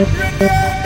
Ready?